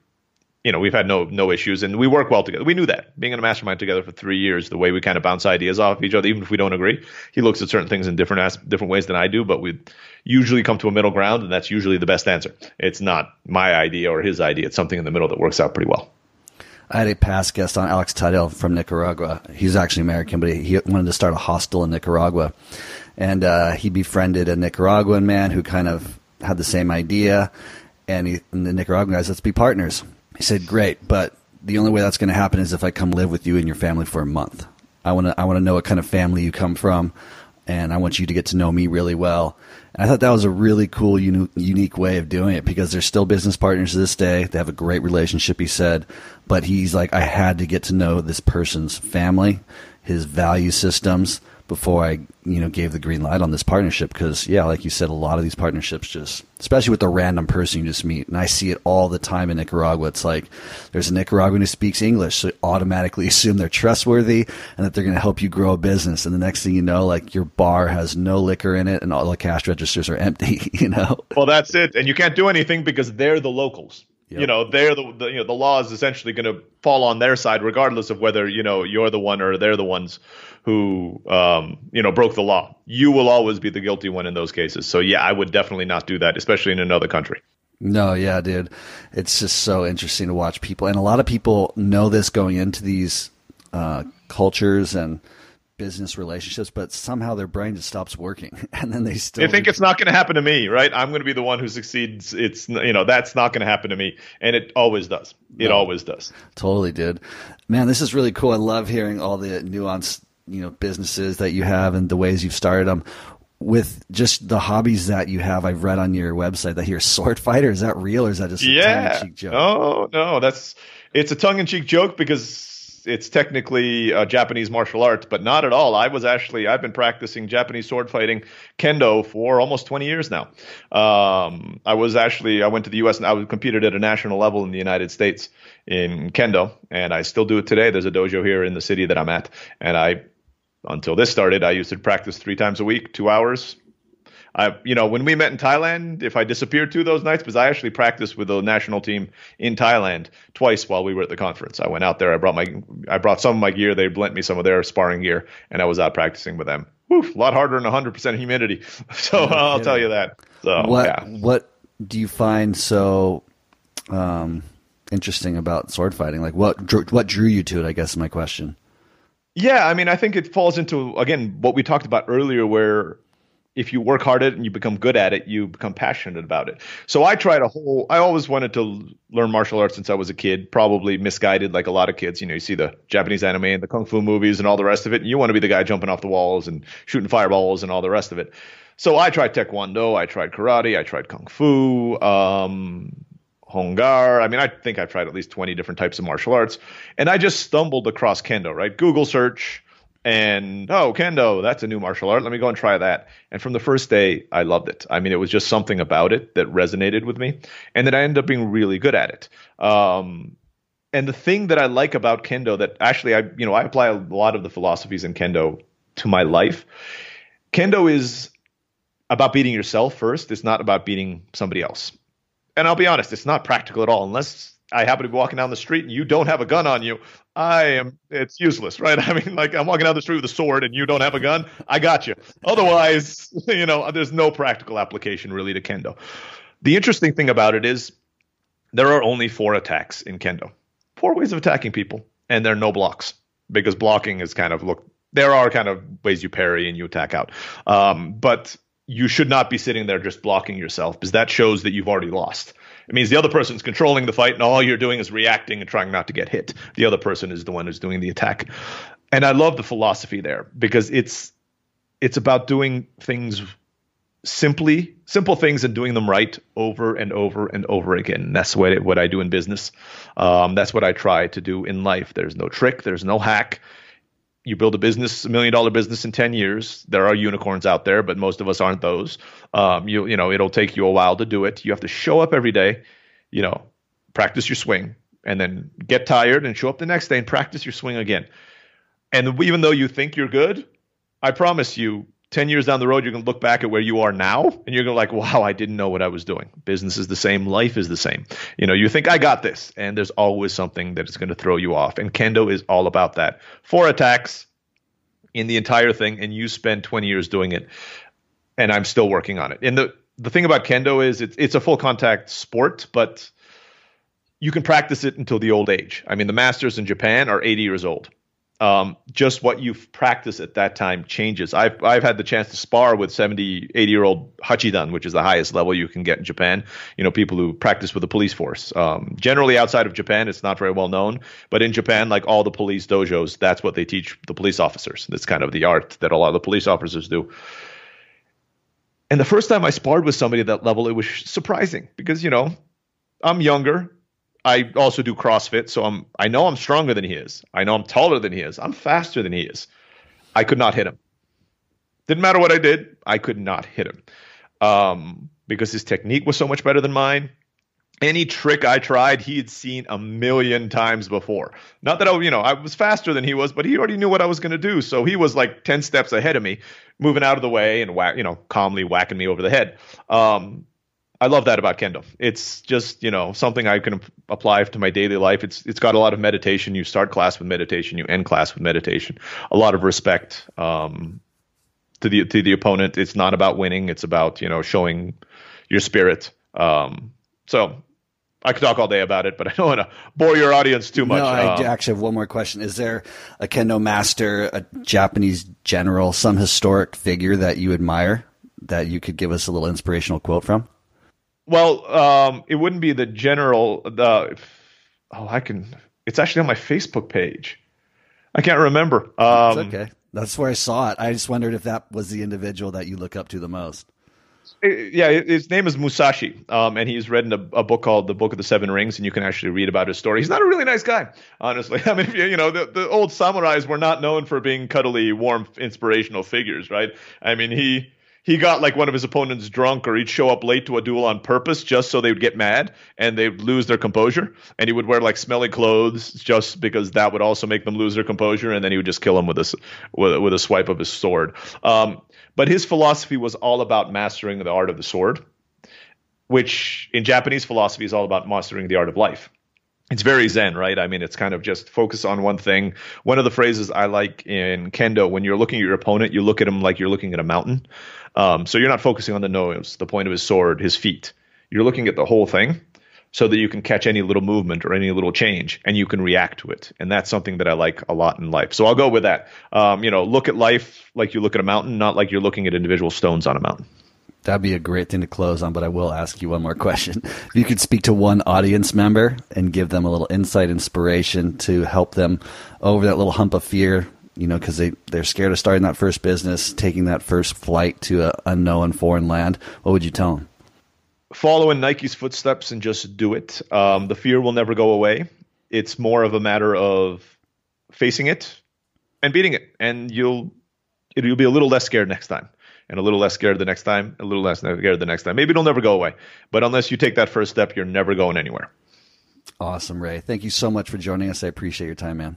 you know we've had no no issues and we work well together. We knew that. Being in a mastermind together for three years the way we kind of bounce ideas off each other even if we don't agree he looks at certain things in different as- different ways than i do but we usually come to a middle ground and that's usually the best answer. It's not my idea or his idea. It's something in the middle that works out pretty well. I had a past guest on Alex Tadel from Nicaragua. He's actually American, but he wanted to start a hostel in Nicaragua, and uh, he befriended a Nicaraguan man who kind of had the same idea, and, he, and the Nicaraguan guys, let's be partners. He said, "Great, but the only way that's going to happen is if I come live with you and your family for a month. I want to I want to know what kind of family you come from, and I want you to get to know me really well." And I thought that was a really cool, uni- unique way of doing it because they're still business partners to this day. They have a great relationship, he said. But he's like, I had to get to know this person's family, his value systems, before I, you know, gave the green light on this partnership. Because, yeah, like you said, a lot of these partnerships just, especially with the random person you just meet, and I see it all the time in Nicaragua. It's like there's a Nicaraguan who speaks English, so automatically assume they're trustworthy and that they're going to help you grow a business. And the next thing you know, like your bar has no liquor in it, and all the cash registers are empty. You know. Well, that's it, and you can't do anything because they're the locals. Yep. You know, they're the, the, you know the law is essentially going to fall on their side, regardless of whether you know you're the one or they're the ones who um, you know broke the law. You will always be the guilty one in those cases. So yeah, I would definitely not do that, especially in another country. No, yeah, dude. It's just so interesting to watch people, and a lot of people know this going into these uh, cultures and business relationships, but somehow their brain just stops working, and then they still They think it's not going to happen to me, right? I'm going to be the one who succeeds. It's you know that's not going to happen to me, and it always does. It No. always does. Totally, dude. Man, this is really cool. I love hearing all the nuanced, you know, businesses that you have and the ways you've started them. With just the hobbies that you have, I've read on your website that you're a sword fighter. Is that real or is that just a yeah. tongue-in-cheek joke? No, no, that's it's a tongue-in-cheek joke because it's technically a Japanese martial art, but not at all. I was actually I've been practicing Japanese sword fighting kendo for almost 20 years now. Um, I was actually I went to the U.S. and I was competed at a national level in the United States in kendo, and I still do it today. There's a dojo here in the city that I'm at, and I until this started, I used to practice three times a week, two hours, I, you know, when we met in Thailand, if I disappeared two of those nights, because I actually practiced with the national team in Thailand twice while we were at the conference. I went out there, I brought my, I brought some of my gear, they lent me some of their sparring gear, and I was out practicing with them. Whew, a lot harder than 100% humidity. So I'll tell you that. So what yeah. What do you find so um, interesting about sword fighting? Like, what drew, what drew you to it? I guess is my question. Yeah, I mean, I think it falls into again what we talked about earlier, where if you work hard at it and you become good at it, you become passionate about it. So I tried a whole. I always wanted to learn martial arts since I was a kid. Probably misguided, like a lot of kids. You know, you see the Japanese anime and the kung fu movies and all the rest of it, and you want to be the guy jumping off the walls and shooting fireballs and all the rest of it. So I tried taekwondo, I tried karate, I tried kung fu. Um, Hung Gar. I mean, I think I've tried at least 20 different types of martial arts. And I just stumbled across Kendo, right? Google search and, oh, Kendo, that's a new martial art. Let me go and try that. And from the first day, I loved it. I mean, it was just something about it that resonated with me. And then I ended up being really good at it. Um, and the thing that I like about Kendo that actually I, you know, I apply a lot of the philosophies in Kendo to my life. Kendo is about beating yourself first. It's not about beating somebody else and I'll be honest, it's not practical at all unless I happen to be walking down the street and you don't have a gun on you. I am, it's useless, right? I mean, like I'm walking down the street with a sword and you don't have a gun. I got you. Otherwise, you know, there's no practical application really to Kendo. The interesting thing about it is there are only four attacks in Kendo, four ways of attacking people, and there are no blocks because blocking is kind of look, there are kind of ways you parry and you attack out. Um, but you should not be sitting there just blocking yourself because that shows that you've already lost. It means the other person's controlling the fight and all you're doing is reacting and trying not to get hit. The other person is the one who's doing the attack. And I love the philosophy there because it's it's about doing things simply, simple things and doing them right over and over and over again. That's what what I do in business. Um, that's what I try to do in life. There's no trick, there's no hack you build a business, a million dollar business in 10 years. There are unicorns out there, but most of us aren't those. Um, you, you know, it'll take you a while to do it. You have to show up every day, you know, practice your swing and then get tired and show up the next day and practice your swing again. And even though you think you're good, I promise you, 10 years down the road, you're going to look back at where you are now and you're going to like, wow, I didn't know what I was doing. Business is the same. Life is the same. You know, you think I got this and there's always something that is going to throw you off. And Kendo is all about that. Four attacks in the entire thing and you spend 20 years doing it. And I'm still working on it. And the, the thing about Kendo is it's, it's a full contact sport, but you can practice it until the old age. I mean, the masters in Japan are 80 years old um, just what you've practiced at that time changes. I've I've had the chance to spar with 70, 80 year old hachidan, which is the highest level you can get in Japan. You know, people who practice with the police force. Um, generally, outside of Japan, it's not very well known, but in Japan, like all the police dojos, that's what they teach the police officers. That's kind of the art that a lot of the police officers do. And the first time I sparred with somebody at that level, it was surprising because you know I'm younger. I also do CrossFit, so I'm I know I'm stronger than he is. I know I'm taller than he is. I'm faster than he is. I could not hit him. Didn't matter what I did, I could not hit him. Um, because his technique was so much better than mine. Any trick I tried, he had seen a million times before. Not that I, you know, I was faster than he was, but he already knew what I was going to do. So he was like 10 steps ahead of me, moving out of the way and whack, you know, calmly whacking me over the head. Um, I love that about Kendo. It's just you know something I can apply to my daily life. It's it's got a lot of meditation. You start class with meditation. You end class with meditation. A lot of respect um, to the to the opponent. It's not about winning. It's about you know showing your spirit. Um, So I could talk all day about it, but I don't want to bore your audience too much. No, I Um, actually have one more question. Is there a kendo master, a Japanese general, some historic figure that you admire that you could give us a little inspirational quote from? Well, um, it wouldn't be the general. The oh, I can. It's actually on my Facebook page. I can't remember. Um, okay. That's where I saw it. I just wondered if that was the individual that you look up to the most. it- yeah, his name is Musashi, um, and he's written a, a book called The Book of the Seven Rings, and you can actually read about his story. He's not a really nice guy, honestly. I mean, if you, you know, the, the old samurais were not known for being cuddly, warm, inspirational figures, right? I mean, he he got like one of his opponents drunk, or he'd show up late to a duel on purpose just so they would get mad and they'd lose their composure, and he would wear like smelly clothes just because that would also make them lose their composure, and then he would just kill them with a with, with a swipe of his sword. Um, but his philosophy was all about mastering the art of the sword which in Japanese philosophy is all about mastering the art of life. It's very zen, right? I mean, it's kind of just focus on one thing. One of the phrases I like in kendo, when you're looking at your opponent, you look at him like you're looking at a mountain. Um, so you're not focusing on the nose, the point of his sword, his feet. You're looking at the whole thing so that you can catch any little movement or any little change and you can react to it. And that's something that I like a lot in life. So I'll go with that. Um, you know, look at life like you look at a mountain, not like you're looking at individual stones on a mountain. That'd be a great thing to close on, but I will ask you one more question. If you could speak to one audience member and give them a little insight, inspiration to help them over that little hump of fear, you know, because they, they're scared of starting that first business, taking that first flight to an unknown foreign land, what would you tell them? follow in Nike's footsteps and just do it. Um, the fear will never go away. It's more of a matter of facing it and beating it, and you'll you'll be a little less scared next time, and a little less scared the next time, a little less scared the next time. Maybe it'll never go away, but unless you take that first step, you're never going anywhere. Awesome, Ray. Thank you so much for joining us. I appreciate your time, man.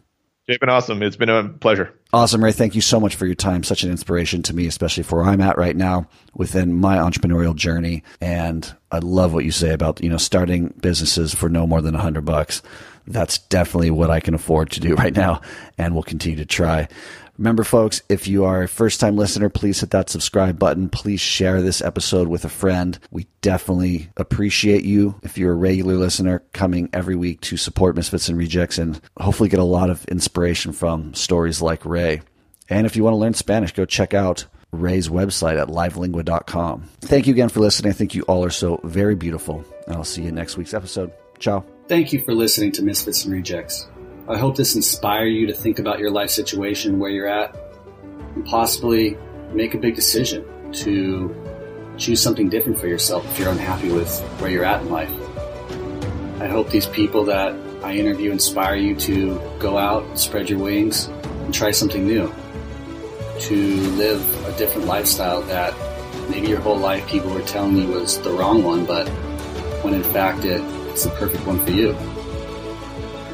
It's been awesome. It's been a pleasure. Awesome, Ray. Thank you so much for your time. Such an inspiration to me, especially for where I'm at right now within my entrepreneurial journey. And I love what you say about, you know, starting businesses for no more than a hundred bucks. That's definitely what I can afford to do right now and will continue to try. Remember, folks, if you are a first time listener, please hit that subscribe button. Please share this episode with a friend. We definitely appreciate you if you're a regular listener coming every week to support Misfits and Rejects and hopefully get a lot of inspiration from stories like Ray. And if you want to learn Spanish, go check out Ray's website at livelingua.com. Thank you again for listening. I think you all are so very beautiful. And I'll see you in next week's episode. Ciao. Thank you for listening to Misfits and Rejects. I hope this inspire you to think about your life situation, where you're at, and possibly make a big decision to choose something different for yourself if you're unhappy with where you're at in life. I hope these people that I interview inspire you to go out, spread your wings, and try something new. To live a different lifestyle that maybe your whole life people were telling you was the wrong one, but when in fact it, it's the perfect one for you.